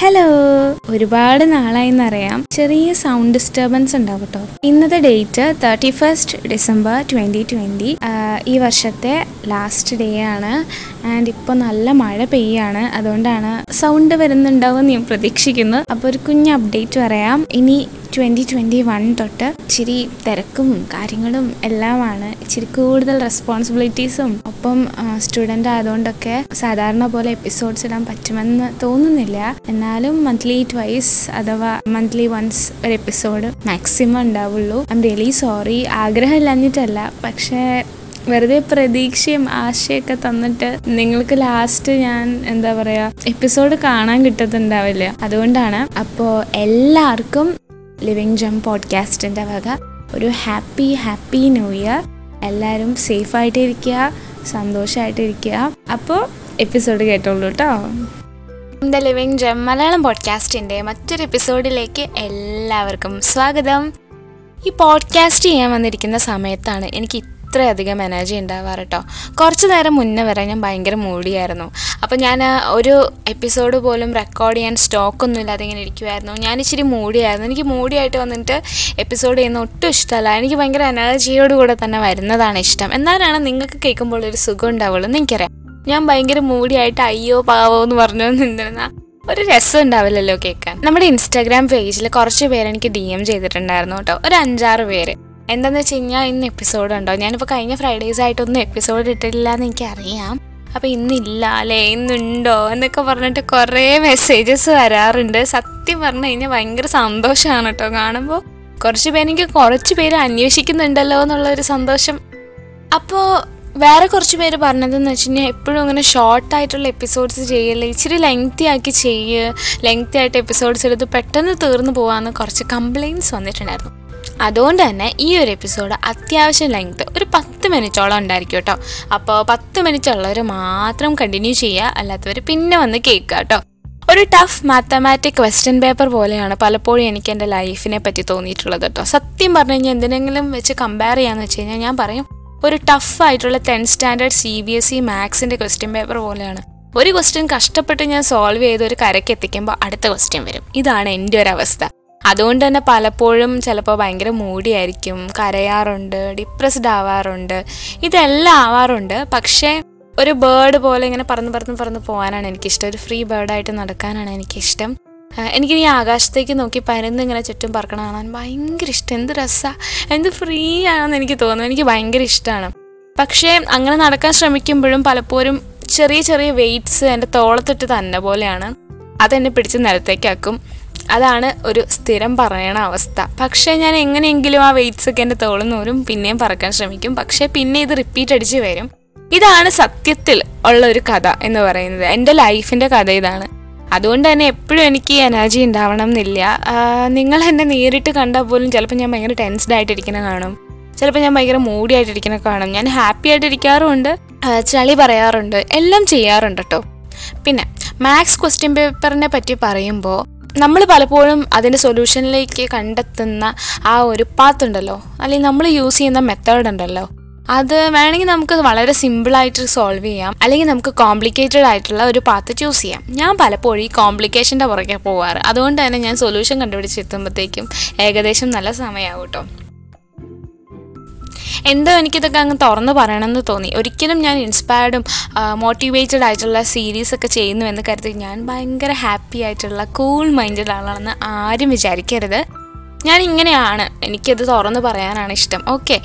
Hello ഒരുപാട് നാളായി എന്നറിയാം ചെറിയ സൗണ്ട് ഡിസ്റ്റർബൻസ് ഉണ്ടാവും കേട്ടോ. ഇന്നത്തെ date thirty first December twenty twenty ഈ വർഷത്തെ ലാസ്റ്റ് ഡേ ആണ്. ആൻഡ് ഇപ്പോൾ നല്ല മഴ പെയ്യാണ്. അതുകൊണ്ടാണ് സൗണ്ട് വരുന്നുണ്ടാവും ഞാൻ പ്രതീക്ഷിക്കുന്നു. അപ്പോൾ ഒരു കുഞ്ഞ് അപ്ഡേറ്റ് പറയാം. ഇനി ട്വന്റി ട്വന്റി വൺ തൊട്ട് ഇച്ചിരി തിരക്കും കാര്യങ്ങളും എല്ലാമാണ്. ഇച്ചിരി കൂടുതൽ റെസ്പോൺസിബിലിറ്റീസും ഒപ്പം സ്റ്റുഡന്റ് ആയതുകൊണ്ടൊക്കെ സാധാരണ പോലെ എപ്പിസോഡ്സ് ഇടാൻ പറ്റുമെന്ന് തോന്നുന്നില്ല. എന്നാലും മന്ത്ലി ട്വൈസ് അഥവാ മന്ത്ലി വൺസ് ഒരു എപ്പിസോഡ് മാക്സിമം ഉണ്ടാവുള്ളൂ. ഐ എം റിയലി സോറി ആഗ്രഹം ഇല്ലാഞ്ഞിട്ടല്ല പക്ഷേ വെറുതെ പ്രതീക്ഷയും ആശയൊക്കെ തന്നിട്ട് നിങ്ങൾക്ക് ലാസ്റ്റ് ഞാൻ എന്താ പറയുക എപ്പിസോഡ് കാണാൻ കിട്ടത്തുണ്ടാവില്ല. അതുകൊണ്ടാണ്. അപ്പോൾ എല്ലാവർക്കും ലിവിങ് ജം പോഡ്കാസ്റ്റിന്റെ വക. ഒരു ഹാപ്പി ഹാപ്പി ന്യൂ ഇയർ എല്ലാവരും സേഫായിട്ടിരിക്കുക സന്തോഷമായിട്ടിരിക്കുക അപ്പോൾ എപ്പിസോഡ് കേട്ടോളൂ കേട്ടോ ദ ലിവിങ് ജം മലയാളം പോഡ്കാസ്റ്റിന്റെ മറ്റൊരു എപ്പിസോഡിലേക്ക് എല്ലാവർക്കും സ്വാഗതം. ഈ പോഡ്കാസ്റ്റ് ചെയ്യാൻ വന്നിരിക്കുന്ന സമയത്താണ് എനിക്ക് ഇത്രയധികം എനർജി ഉണ്ടാവാറ് കേട്ടോ കുറച്ച് നേരം മുന്നേ വരെ ഞാൻ ഭയങ്കര മൂടിയായിരുന്നു. അപ്പോൾ ഞാൻ ഒരു എപ്പിസോഡ് പോലും റെക്കോർഡ് ചെയ്യാൻ സ്റ്റോക്കൊന്നും ഇല്ലാതെ ഇങ്ങനെ ഇരിക്കുമായിരുന്നു ഞാൻ ഇച്ചിരി മൂടിയായിരുന്നു. എനിക്ക് മൂടിയായിട്ട് വന്നിട്ട് എപ്പിസോഡ് ചെയ്യുന്ന ഒട്ടും ഇഷ്ടമല്ല. എനിക്ക് ഭയങ്കര എനർജിയോട് കൂടെ തന്നെ വരുന്നതാണ് ഇഷ്ടം. എന്നാലാണ് നിങ്ങൾക്ക് കേൾക്കുമ്പോൾ ഒരു സുഖം ഉണ്ടാവുള്ളൂ. എന്ന് എനിക്കറിയാം ഞാൻ ഭയങ്കര മൂടിയായിട്ട് അയ്യോ പാവോ എന്ന് പറഞ്ഞു നിന്നിരുന്ന ഒരു രസം ഉണ്ടാവില്ലല്ലോ കേൾക്കാൻ. നമ്മുടെ ഇൻസ്റ്റാഗ്രാം പേജിൽ കുറച്ച് പേരെനിക്ക് ഡി എം ചെയ്തിട്ടുണ്ടായിരുന്നു കേട്ടോ. ഒരു അഞ്ചാറ് പേര്. എന്താണെന്ന് വെച്ച് കഴിഞ്ഞാൽ ഇന്ന് എപ്പിസോഡ് ഉണ്ടോ? ഞാനിപ്പോൾ കഴിഞ്ഞ ഫ്രൈഡേസ് ആയിട്ടൊന്നും എപ്പിസോഡ് ഇട്ടിട്ടില്ല എന്ന് എനിക്കറിയാം. അപ്പോൾ ഇന്നില്ല അല്ലേ? ഇന്നുണ്ടോ? എന്നൊക്കെ പറഞ്ഞിട്ട് കുറേ മെസ്സേജസ് വരാറുണ്ട്. സത്യം പറഞ്ഞു കഴിഞ്ഞാൽ ഭയങ്കര സന്തോഷമാണ് കേട്ടോ കാണുമ്പോൾ കുറച്ച് പേരെനിക്ക് കുറച്ച് പേര് അന്വേഷിക്കുന്നുണ്ടല്ലോ എന്നുള്ളൊരു സന്തോഷം. അപ്പോൾ വേറെ കുറച്ച് പേര് പറഞ്ഞതെന്ന് വെച്ച് കഴിഞ്ഞാൽ എപ്പോഴും അങ്ങനെ ഷോർട്ട് ആയിട്ടുള്ള എപ്പിസോഡ്സ് ചെയ്യല്ലേ? ഇച്ചിരി ലെങ്തി ആക്കി ചെയ്യ്. ലെങ്തി ആയിട്ട് എപ്പിസോഡ്സ് എടുത്ത് പെട്ടെന്ന് തീർന്നു പോകാമെന്ന് കുറച്ച് കംപ്ലയിന്റ്സ് വന്നിട്ടുണ്ടായിരുന്നു. അതുകൊണ്ട് തന്നെ ഈ ഒരു എപ്പിസോഡ് അത്യാവശ്യം ലെങ്ത് ഒരു പത്ത് മിനിറ്റോളം ഉണ്ടായിരിക്കും കേട്ടോ. അപ്പോൾ പത്ത് മിനിറ്റ് ഉള്ളവർ മാത്രം കണ്ടിന്യൂ ചെയ്യുക അല്ലാത്തവർ പിന്നെ വന്ന് കേൾക്കുക കേട്ടോ. ഒരു ടഫ് മാത്തമാറ്റിക് ക്വസ്റ്റ്യൻ പേപ്പർ പോലെയാണ് പലപ്പോഴും എനിക്ക് എന്റെ ലൈഫിനെ പറ്റി തോന്നിയിട്ടുള്ളത് കേട്ടോ. സത്യം പറഞ്ഞു കഴിഞ്ഞാൽ എന്തിനെങ്കിലും വെച്ച് കമ്പയർ ചെയ്യാന്ന് വെച്ച് കഴിഞ്ഞാൽ ഞാൻ പറയും ഒരു ടഫ് ആയിട്ടുള്ള tenth standard C B S E മാത്സിന്റെ question paper പോലെയാണ്. ഒരു ക്വസ്റ്റ്യൻ കഷ്ടപ്പെട്ട് ഞാൻ സോൾവ് ചെയ്ത് ഒരു കരയ്ക്ക് എത്തിക്കുമ്പോൾ അടുത്ത ക്വസ്റ്റ്യൻ വരും. ഇതാണ് എന്റെ ഒരു അവസ്ഥ. അതുകൊണ്ട് തന്നെ പലപ്പോഴും ചിലപ്പോൾ ഭയങ്കര മൂടിയായിരിക്കും കരയാറുണ്ട് ഡിപ്രസ്ഡ് ആവാറുണ്ട്. ഇതെല്ലാം ആവാറുണ്ട്. പക്ഷേ ഒരു ബേർഡ് പോലെ ഇങ്ങനെ പറന്ന് പറന്ന് പറന്ന് പോകാനാണ് എനിക്കിഷ്ടം. ഒരു ഫ്രീ ബേർഡായിട്ട് നടക്കാനാണ് എനിക്കിഷ്ടം. എനിക്ക് ഈ ആകാശത്തേക്ക് നോക്കി പരന്ന് ഇങ്ങനെ ചുറ്റും പറക്കണം കാണാൻ ഭയങ്കര ഇഷ്ടം. എന്ത് രസമാണ് എന്ത് ഫ്രീ ആണെന്ന് എനിക്ക് തോന്നുന്നു. എനിക്ക് ഭയങ്കര ഇഷ്ടമാണ്. പക്ഷേ അങ്ങനെ നടക്കാൻ ശ്രമിക്കുമ്പോഴും പലപ്പോഴും ചെറിയ ചെറിയ വെയിറ്റ്സ് എന്റെ തോളത്തിട്ട് തന്നെ പോലെയാണ്. അതെന്നെ പിടിച്ച് നിലത്തേക്കാക്കും അതാണ് ഒരു സ്ഥിരം പറയണ അവസ്ഥ. പക്ഷേ ഞാൻ എങ്ങനെയെങ്കിലും ആ വെയിറ്റ്സ് ഒക്കെ എന്റെ തോളുന്നവരും പിന്നെയും പറക്കാൻ ശ്രമിക്കും. പക്ഷേ പിന്നെ ഇത് റിപ്പീറ്റ് അടിച്ച് വരും. ഇതാണ് സത്യത്തിൽ ഉള്ള ഒരു കഥ എന്ന് പറയുന്നത്. എന്റെ ലൈഫിന്റെ കഥ ഇതാണ്. അതുകൊണ്ട് തന്നെ എപ്പോഴും എനിക്ക് എനർജി ഉണ്ടാവണം എന്നില്ല. നിങ്ങൾ എന്നെ നേരിട്ട് കണ്ടാൽ പോലും ചിലപ്പോൾ ഞാൻ ഭയങ്കര ടെൻസ്ഡ് ആയിട്ടിരിക്കുന്ന കാണും. ചിലപ്പോൾ ഞാൻ ഭയങ്കര മൂഡി ആയിട്ടിരിക്കുന്ന കാണും. ഞാൻ ഹാപ്പി ആയിട്ടിരിക്കാറുമുണ്ട് ചളി പറയാറുണ്ട്. എല്ലാം ചെയ്യാറുണ്ട് കേട്ടോ പിന്നെ മാത്സ് ക്വസ്റ്റ്യൻ പേപ്പറിനെ പറ്റി പറയുമ്പോൾ നമ്മൾ പലപ്പോഴും അതിന്റെ സൊല്യൂഷനിലേക്ക് കണ്ടെത്തുന്ന ആ ഒരു പാത്ത് ഉണ്ടല്ലോ. അല്ലെങ്കിൽ നമ്മൾ യൂസ് ചെയ്യുന്ന മെത്തേഡ് ഉണ്ടല്ലോ. അത് വേണമെങ്കിൽ നമുക്ക് വളരെ സിമ്പിളായിട്ട് സോൾവ് ചെയ്യാം. അല്ലെങ്കിൽ നമുക്ക് കോംപ്ലിക്കേറ്റഡ് ആയിട്ടുള്ള ഒരു പാത്ത് ചൂസ് ചെയ്യാം. ഞാൻ പലപ്പോഴും ഈ കോംപ്ലിക്കേഷന്റെ പുറകെ പോവാറ്. അതുകൊണ്ട് തന്നെ ഞാൻ സൊല്യൂഷൻ കണ്ടുപിടിച്ചെത്തുമ്പോഴത്തേക്കും ഏകദേശം നല്ല സമയമാവും കേട്ടോ എന്തോ എനിക്കിതൊക്കെ അങ്ങ് തുറന്ന് പറയണമെന്ന് തോന്നി. ഒരിക്കലും ഞാൻ ഇൻസ്പയർഡും മോട്ടിവേറ്റഡ് ആയിട്ടുള്ള സീരീസ് ഒക്കെ ചെയ്യുന്നു എന്ന് കരുതി ഞാൻ ഭയങ്കര ഹാപ്പി ആയിട്ടുള്ള കൂൾ മൈൻഡഡ് ആളാണെന്ന് ആരും വിചാരിക്കരുത്. ഞാൻ ഇങ്ങനെയാണ്. എനിക്കത് തുറന്ന് പറയാനാണ് ഇഷ്ടം. ഓക്കെ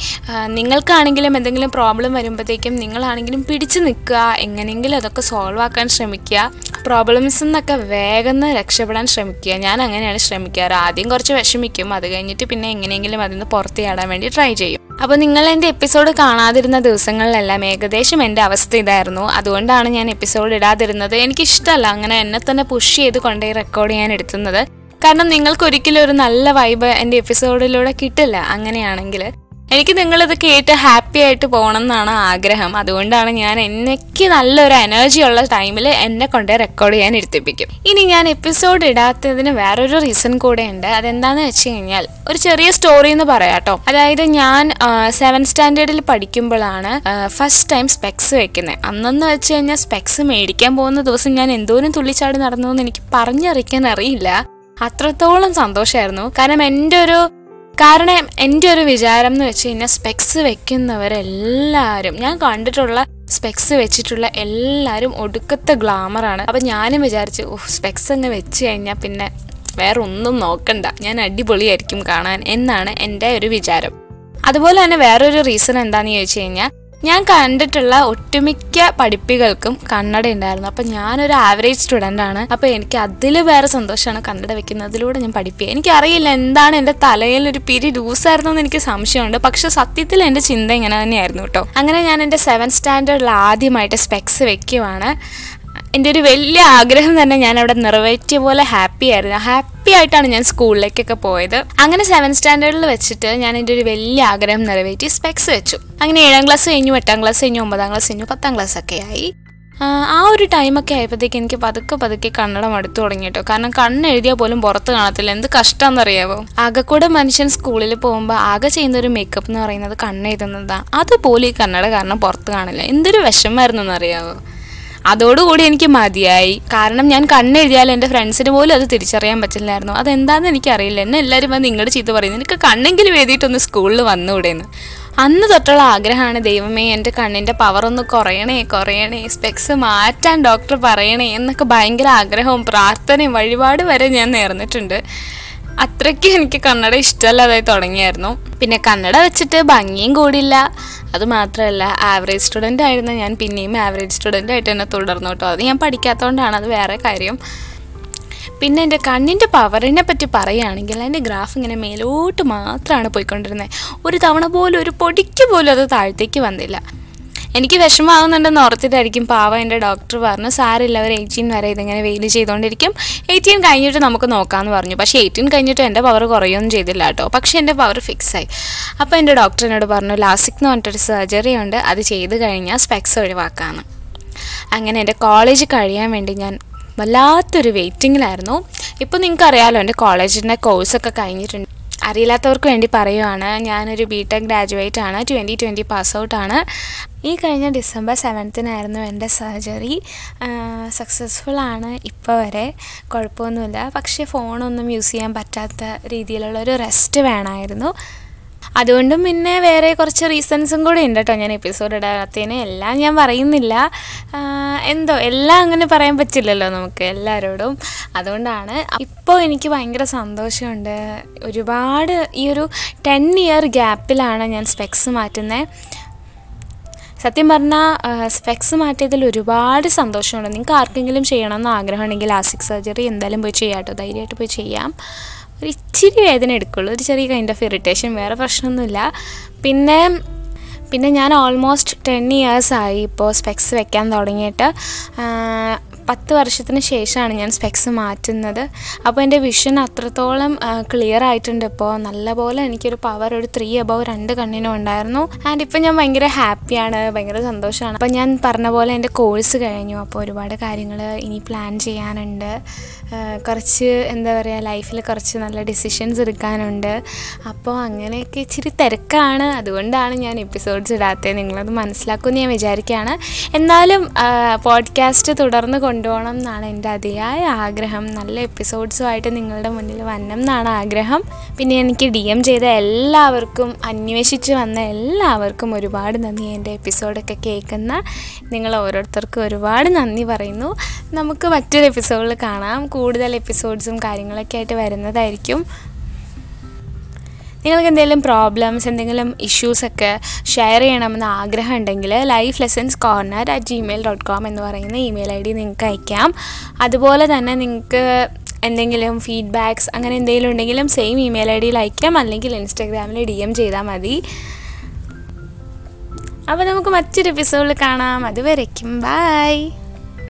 നിങ്ങൾക്കാണെങ്കിലും എന്തെങ്കിലും പ്രോബ്ലം വരുമ്പോഴത്തേക്കും നിങ്ങളാണെങ്കിലും പിടിച്ചു നിൽക്കുക. എങ്ങനെയെങ്കിലും അതൊക്കെ സോൾവ് ആക്കാൻ ശ്രമിക്കുക. പ്രോബ്ലംസിൽ നിന്നൊക്കെ വേഗം രക്ഷപ്പെടാൻ ശ്രമിക്കുക. ഞാൻ അങ്ങനെയാണ് ശ്രമിക്കാറ്. ആദ്യം കുറച്ച് വിഷമിക്കും. അത് കഴിഞ്ഞിട്ട് പിന്നെ എങ്ങനെയെങ്കിലും അതിൽ പുറത്ത് ചാടാൻ വേണ്ടി ട്രൈ ചെയ്യും. അപ്പോൾ നിങ്ങൾ എന്റെ എപ്പിസോഡ് കാണാതിരുന്ന ദിവസങ്ങളിലെല്ലാം ഏകദേശം എന്റെ അവസ്ഥ ഇതായിരുന്നു. അതുകൊണ്ടാണ് ഞാൻ എപ്പിസോഡ് ഇടാതിരുന്നത്. എനിക്കിഷ്ടമല്ല അങ്ങനെ എന്നെ തന്നെ പുഷ് ചെയ്ത് കൊണ്ടുപോയി റെക്കോർഡ് ചെയ്യാൻ എടുത്തുന്നത് കാരണം നിങ്ങൾക്ക് ഒരിക്കലും ഒരു നല്ല വൈബ് എന്റെ എപ്പിസോഡിലൂടെ കിട്ടില്ല അങ്ങനെയാണെങ്കിൽ. എനിക്ക് നിങ്ങളിത് കേട്ട് ഹാപ്പി ആയിട്ട് പോകണം എന്നാണ് ആഗ്രഹം. അതുകൊണ്ടാണ് ഞാൻ എനിക്ക് നല്ലൊരു എനർജി ഉള്ള ടൈമിൽ എന്നെ കൊണ്ട് റെക്കോർഡ് ചെയ്യാൻ ഇരുത്തിപ്പിക്കും ഇനി ഞാൻ എപ്പിസോഡ് ഇടാത്തതിന് വേറൊരു റീസൺ കൂടെ ഉണ്ട് അതെന്താണെന്ന് വെച്ച് കഴിഞ്ഞാൽ ഒരു ചെറിയ സ്റ്റോറി എന്ന് പറയാട്ടോ. അതായത് ഞാൻ സെവൻ സ്റ്റാൻഡേർഡിൽ പഠിക്കുമ്പോഴാണ് ഫസ്റ്റ് ടൈം സ്പെക്സ് വെക്കുന്നത് അന്നെന്ന് വെച്ച് കഴിഞ്ഞാൽ സ്പെക്സ് മേടിക്കാൻ പോകുന്ന ദിവസം ഞാൻ എന്തോരം തുള്ളിച്ചാടി നടന്നു എന്ന് എനിക്ക് പറഞ്ഞറിയിക്കാൻ അറിയില്ല. അത്രത്തോളം സന്തോഷമായിരുന്നു കാരണം എന്റെ ഒരു കാരണം എന്റെ ഒരു വിചാരം എന്ന് വെച്ച് കഴിഞ്ഞാൽ സ്പെക്സ് വെക്കുന്നവരെല്ലാവരും ഞാൻ കണ്ടിട്ടുള്ള സ്പെക്സ് വെച്ചിട്ടുള്ള എല്ലാവരും ഒടുക്കത്തെ ഗ്ലാമറാണ് അപ്പം ഞാനും വിചാരിച്ചു ഓ സ്പെക്സ് അങ്ങ് വെച്ച് കഴിഞ്ഞാൽ പിന്നെ വേറെ ഒന്നും നോക്കണ്ട. ഞാൻ അടിപൊളിയായിരിക്കും കാണാൻ എന്നാണ് എന്റെ ഒരു വിചാരം. അതുപോലെ തന്നെ വേറൊരു റീസൺ എന്താണെന്ന് ചോദിച്ചു കഴിഞ്ഞാൽ ഞാൻ കണ്ടിട്ടുള്ള ഒട്ടുമിക്ക പഠിപ്പികൾക്കും കണ്ണട ഉണ്ടായിരുന്നു. അപ്പം ഞാനൊരു ആവറേജ് സ്റ്റുഡന്റ് ആണ്. അപ്പോൾ എനിക്ക് അതിൽ വേറെ സന്തോഷമാണ് കണ്ണട വെക്കുന്നതിലൂടെ ഞാൻ പഠിപ്പിക്കുക എനിക്കറിയില്ല എന്താണ് എന്റെ തലയിൽ ഒരു പിരി ലൂസായിരുന്നു എന്ന് എനിക്ക് സംശയമുണ്ട്. പക്ഷെ സത്യത്തിൽ എന്റെ ചിന്ത ഇങ്ങനെ തന്നെയായിരുന്നു കേട്ടോ. അങ്ങനെ ഞാൻ എന്റെ സെവൻ സ്റ്റാൻഡേർഡിൽ ആദ്യമായിട്ട് സ്പെക്സ് വെക്കുവാണ്. എന്റെ ഒരു വലിയ ആഗ്രഹം തന്നെ ഞാൻ അവിടെ നിറവേറ്റിയ പോലെ ഹാപ്പി ആയിരുന്നു. ഹാപ്പി ആയിട്ടാണ് ഞാൻ സ്കൂളിലേക്കൊക്കെ പോയത്. അങ്ങനെ സെവൻ സ്റ്റാൻഡേർഡിൽ വെച്ചിട്ട് ഞാൻ എന്റെ ഒരു വലിയ ആഗ്രഹം നിറവേറ്റി സ്പെക്സ് വെച്ചു. അങ്ങനെ ഏഴാം ക്ലാസ് കഴിഞ്ഞു എട്ടാം ക്ലാസ് കഴിഞ്ഞു ഒമ്പതാം ക്ലാസ് കഴിഞ്ഞു പത്താം ക്ലാസ് ഒക്കെ ആയി. ആ, ഒരു ടൈമൊക്കെ ആയപ്പോഴത്തേക്ക് എനിക്ക് പതുക്കെ പതുക്കെ കണ്ണടം അടുത്തു തുടങ്ങി കേട്ടോ കാരണം കണ്ണ് എഴുതിയാൽ പോലും പുറത്ത് കാണത്തില്ല. എന്ത് കഷ്ടമെന്നറിയാവോ ആകെ കൂടെ മനുഷ്യൻ സ്കൂളിൽ പോകുമ്പോൾ ആകെ ചെയ്യുന്ന ഒരു മേക്കപ്പ് എന്ന് പറയുന്നത് കണ്ണെഴുതുന്നതാണ് അതുപോലും ഈ കണ്ണട കാരണം പുറത്ത് കാണില്ല. എന്തൊരു വിഷമായിരുന്നു എന്നറിയാവോ? അതോടുകൂടി എനിക്ക് മതിയായി. കാരണം ഞാൻ കണ്ണെഴുതിയാൽ എന്റെ ഫ്രണ്ട്സിന് പോലും അത് തിരിച്ചറിയാൻ പറ്റില്ലായിരുന്നു. അതെന്താണെന്ന് എനിക്കറിയില്ല. എന്നെ എല്ലാവരും വന്ന് നിങ്ങളുടെ ചീത്ത പറയുന്നു. നിനക്ക് കണ്ണെങ്കിലും എഴുതിയിട്ടൊന്ന് സ്കൂളിൽ വന്നുകൂടെയെന്ന് അന്ന് തൊട്ടുള്ള ആഗ്രഹമാണ് ദൈവമേ എന്റെ കണ്ണിന്റെ പവർ ഒന്ന് കുറയണേ കുറയണേ സ്പെക്സ് മാറ്റാൻ ഡോക്ടർ പറയണേ എന്നൊക്കെ ഭയങ്കര ആഗ്രഹവും പ്രാർത്ഥനയും വഴിപാട് വരെ ഞാൻ നേർന്നിട്ടുണ്ട്. അത്രയ്ക്ക് എനിക്ക് കന്നഡ ഇഷ്ടമല്ലാതായി തുടങ്ങിയായിരുന്നു. പിന്നെ കന്നഡ വെച്ചിട്ട് ഭംഗിയും കൂടില്ല അത് മാത്രമല്ല ആവറേജ് സ്റ്റുഡന്റ് ആയിരുന്നു ഞാൻ പിന്നെയും ആവറേജ് സ്റ്റുഡന്റ് ആയിട്ട് തന്നെ തുടർന്നു കേട്ടോ. അത് ഞാൻ പഠിക്കാത്തതുകൊണ്ടാണ് അത് വേറെ കാര്യം. പിന്നെ എന്റെ കണ്ണിന്റെ പവറിനെ പറ്റി പറയുകയാണെങ്കിൽ അതിന്റെ ഗ്രാഫ് ഇങ്ങനെ മേലോട്ട് മാത്രമാണ് പോയിക്കൊണ്ടിരുന്നത്. ഒരു തവണ പോലും ഒരു പൊടിക്ക് പോലും അത് താഴത്തേക്ക് വന്നില്ല. എനിക്ക് വിഷമാവുന്നുണ്ടെന്ന് ഓർത്തിട്ടായിരിക്കും പാവ എന്റെ ഡോക്ടർ പറഞ്ഞു. സാരില്ല ഒരു എയ്റ്റീൻ വരെ ഇതിങ്ങനെ വെയിൽ ചെയ്തുകൊണ്ടിരിക്കും എയ്റ്റീൻ കഴിഞ്ഞിട്ട് നമുക്ക് നോക്കാമെന്ന് പറഞ്ഞു. പക്ഷേ എയ്റ്റീൻ കഴിഞ്ഞിട്ട് എന്റെ പവർ കുറയൊന്നും ചെയ്തില്ല കേട്ടോ. പക്ഷേ എന്റെ പവർ ഫിക്സായി അപ്പോൾ എന്റെ ഡോക്ടർ എന്നോട് പറഞ്ഞു ലാസിക് എന്ന് പറഞ്ഞിട്ടൊരു സർജറി ഉണ്ട്. അത് ചെയ്ത് കഴിഞ്ഞാൽ സ്പെക്സ് ഒഴിവാക്കാമെന്ന് അങ്ങനെ എന്റെ കോളേജ് കഴിയാൻ വേണ്ടി ഞാൻ വല്ലാത്തൊരു വെയിറ്റിങ്ങിലായിരുന്നു ഇപ്പോൾ നിങ്ങൾക്കറിയാമല്ലോ എന്റെ കോളേജിന്റെ കോഴ്സൊക്കെ കഴിഞ്ഞിട്ടുണ്ട്. അറിയില്ലാത്തവർക്ക് വേണ്ടി പറയുവാണ്. ഞാനൊരു ബി ടെക് ഗ്രാജുവേറ്റ് ആണ്. ട്വന്റി ട്വന്റി പാസ് ഔട്ട് ആണ്. ഈ കഴിഞ്ഞ ഡിസംബർ സെവൻത്തിനായിരുന്നു എന്റെ സർജറി സക്സസ്ഫുൾ ആണ് ഇപ്പോൾ വരെ. കുഴപ്പമൊന്നുമില്ല. പക്ഷേ ഫോണൊന്നും യൂസ് ചെയ്യാൻ പറ്റാത്ത രീതിയിലുള്ളൊരു റെസ്റ്റ് വേണമായിരുന്നു. അതുകൊണ്ടും പിന്നെ വേറെ കുറച്ച് റീസൺസും കൂടി ഉണ്ട് കേട്ടോ ഞാൻ എപ്പിസോഡ് ഇടാത്തതിന്. എല്ലാം ഞാൻ പറയുന്നില്ല. എന്തോ എല്ലാം അങ്ങനെ പറയാൻ പറ്റില്ലല്ലോ നമുക്ക് എല്ലാവരോടും അതുകൊണ്ടാണ് ഇപ്പോൾ എനിക്ക് ഭയങ്കര സന്തോഷമുണ്ട്. ഒരുപാട് ഈ ഒരു ടെൻ ഇയർ ഗ്യാപ്പിലാണ് ഞാൻ സ്പെക്സ് മാറ്റുന്നത് സത്യം പറഞ്ഞാൽ സ്പെക്സ് മാറ്റിയതിൽ ഒരുപാട് സന്തോഷമുണ്ട്. നിങ്ങൾക്ക് ആർക്കെങ്കിലും ചെയ്യണമെന്ന് ആഗ്രഹമുണ്ടെങ്കിൽ ലാസിക് സർജറി എന്തായാലും പോയി ചെയ്യാം കേട്ടോ ധൈര്യമായിട്ട് പോയി ചെയ്യാം. ഒരു ഇച്ചിരി വേദന എടുക്കുള്ളൂ. ഒരു ചെറിയ കൈൻഡ് ഓഫ് ഇറിറ്റേഷൻ വേറെ പ്രശ്നമൊന്നുമില്ല. പിന്നെ പിന്നെ ഞാൻ ഓൾമോസ്റ്റ് ടെൻ ഇയേഴ്സായി ഇപ്പോൾ സ്പെക്സ് വെക്കാൻ തുടങ്ങിയിട്ട്. പത്ത് വർഷത്തിന് ശേഷമാണ് ഞാൻ സ്പെക്സ് മാറ്റുന്നത്. അപ്പോൾ എന്റെ വിഷൻ അത്രത്തോളം ക്ലിയർ ആയിട്ടുണ്ട്. ഇപ്പോൾ നല്ലപോലെ എനിക്കൊരു പവർ ഒരു ത്രീ അബവ് രണ്ട് കണ്ണിനും ഉണ്ടായിരുന്നു. ആൻഡ് ഇപ്പം ഞാൻ ഭയങ്കര ഹാപ്പിയാണ് ഭയങ്കര സന്തോഷമാണ്. അപ്പോൾ ഞാൻ പറഞ്ഞ പോലെ എന്റെ കോഴ്സ് കഴിഞ്ഞു. അപ്പോൾ ഒരുപാട് കാര്യങ്ങൾ ഇനി പ്ലാൻ ചെയ്യാനുണ്ട്. കുറച്ച് എന്താ പറയുക ലൈഫിൽ കുറച്ച് നല്ല ഡിസിഷൻസ് എടുക്കാനുണ്ട്. അപ്പോൾ അങ്ങനെയൊക്കെ ഇച്ചിരി തിരക്കാണ്. അതുകൊണ്ടാണ് ഞാൻ എപ്പിസോഡ്സ് ഇടാത്തത്. നിങ്ങളത് മനസ്സിലാക്കുമെന്ന് ഞാൻ വിചാരിക്കുകയാണ്. എന്നാലും പോഡ്കാസ്റ്റ് തുടർന്ന് കൊണ്ടുപോകണം എന്നാണ് എന്റെ അതിയായ ആഗ്രഹം. നല്ല എപ്പിസോഡ്സുമായിട്ട് നിങ്ങളുടെ മുന്നിൽ വരണം എന്നാണ് ആഗ്രഹം. പിന്നെ എനിക്ക് ഡി എം ചെയ്ത എല്ലാവർക്കും അന്വേഷിച്ച് വന്ന എല്ലാവർക്കും ഒരുപാട് നന്ദി എന്റെ എപ്പിസോഡൊക്കെ കേൾക്കുന്ന. നിങ്ങൾ ഓരോരുത്തർക്കും ഒരുപാട് നന്ദി പറയുന്നു. നമുക്ക് മറ്റൊരു എപ്പിസോഡിൽ കാണാം. കൂടുതൽ എപ്പിസോഡ്സും കാര്യങ്ങളൊക്കെ ആയിട്ട് വരുന്നതായിരിക്കും. നിങ്ങൾക്ക് എന്തെങ്കിലും പ്രോബ്ലംസ് എന്തെങ്കിലും ഇഷ്യൂസൊക്കെ ഷെയർ ചെയ്യണമെന്ന് ആഗ്രഹം ഉണ്ടെങ്കിൽ life lessons corner at Gmail dot com എന്ന് പറയുന്ന ഇമെയിൽ ഐ ഡി നിങ്ങൾക്ക് അയക്കാം. അതുപോലെ തന്നെ നിങ്ങൾക്ക് എന്തെങ്കിലും ഫീഡ്ബാക്സ് അങ്ങനെ എന്തെങ്കിലും ഉണ്ടെങ്കിലും സെയിം ഇമെയിൽ ഐ ഡിയിൽ അയക്കാം. അല്ലെങ്കിൽ ഇൻസ്റ്റാഗ്രാമിൽ ഡി എം ചെയ്താൽ മതി. അപ്പോൾ നമുക്ക് മറ്റൊരു എപ്പിസോഡിൽ കാണാം. അതുവരയ്ക്കും ബൈ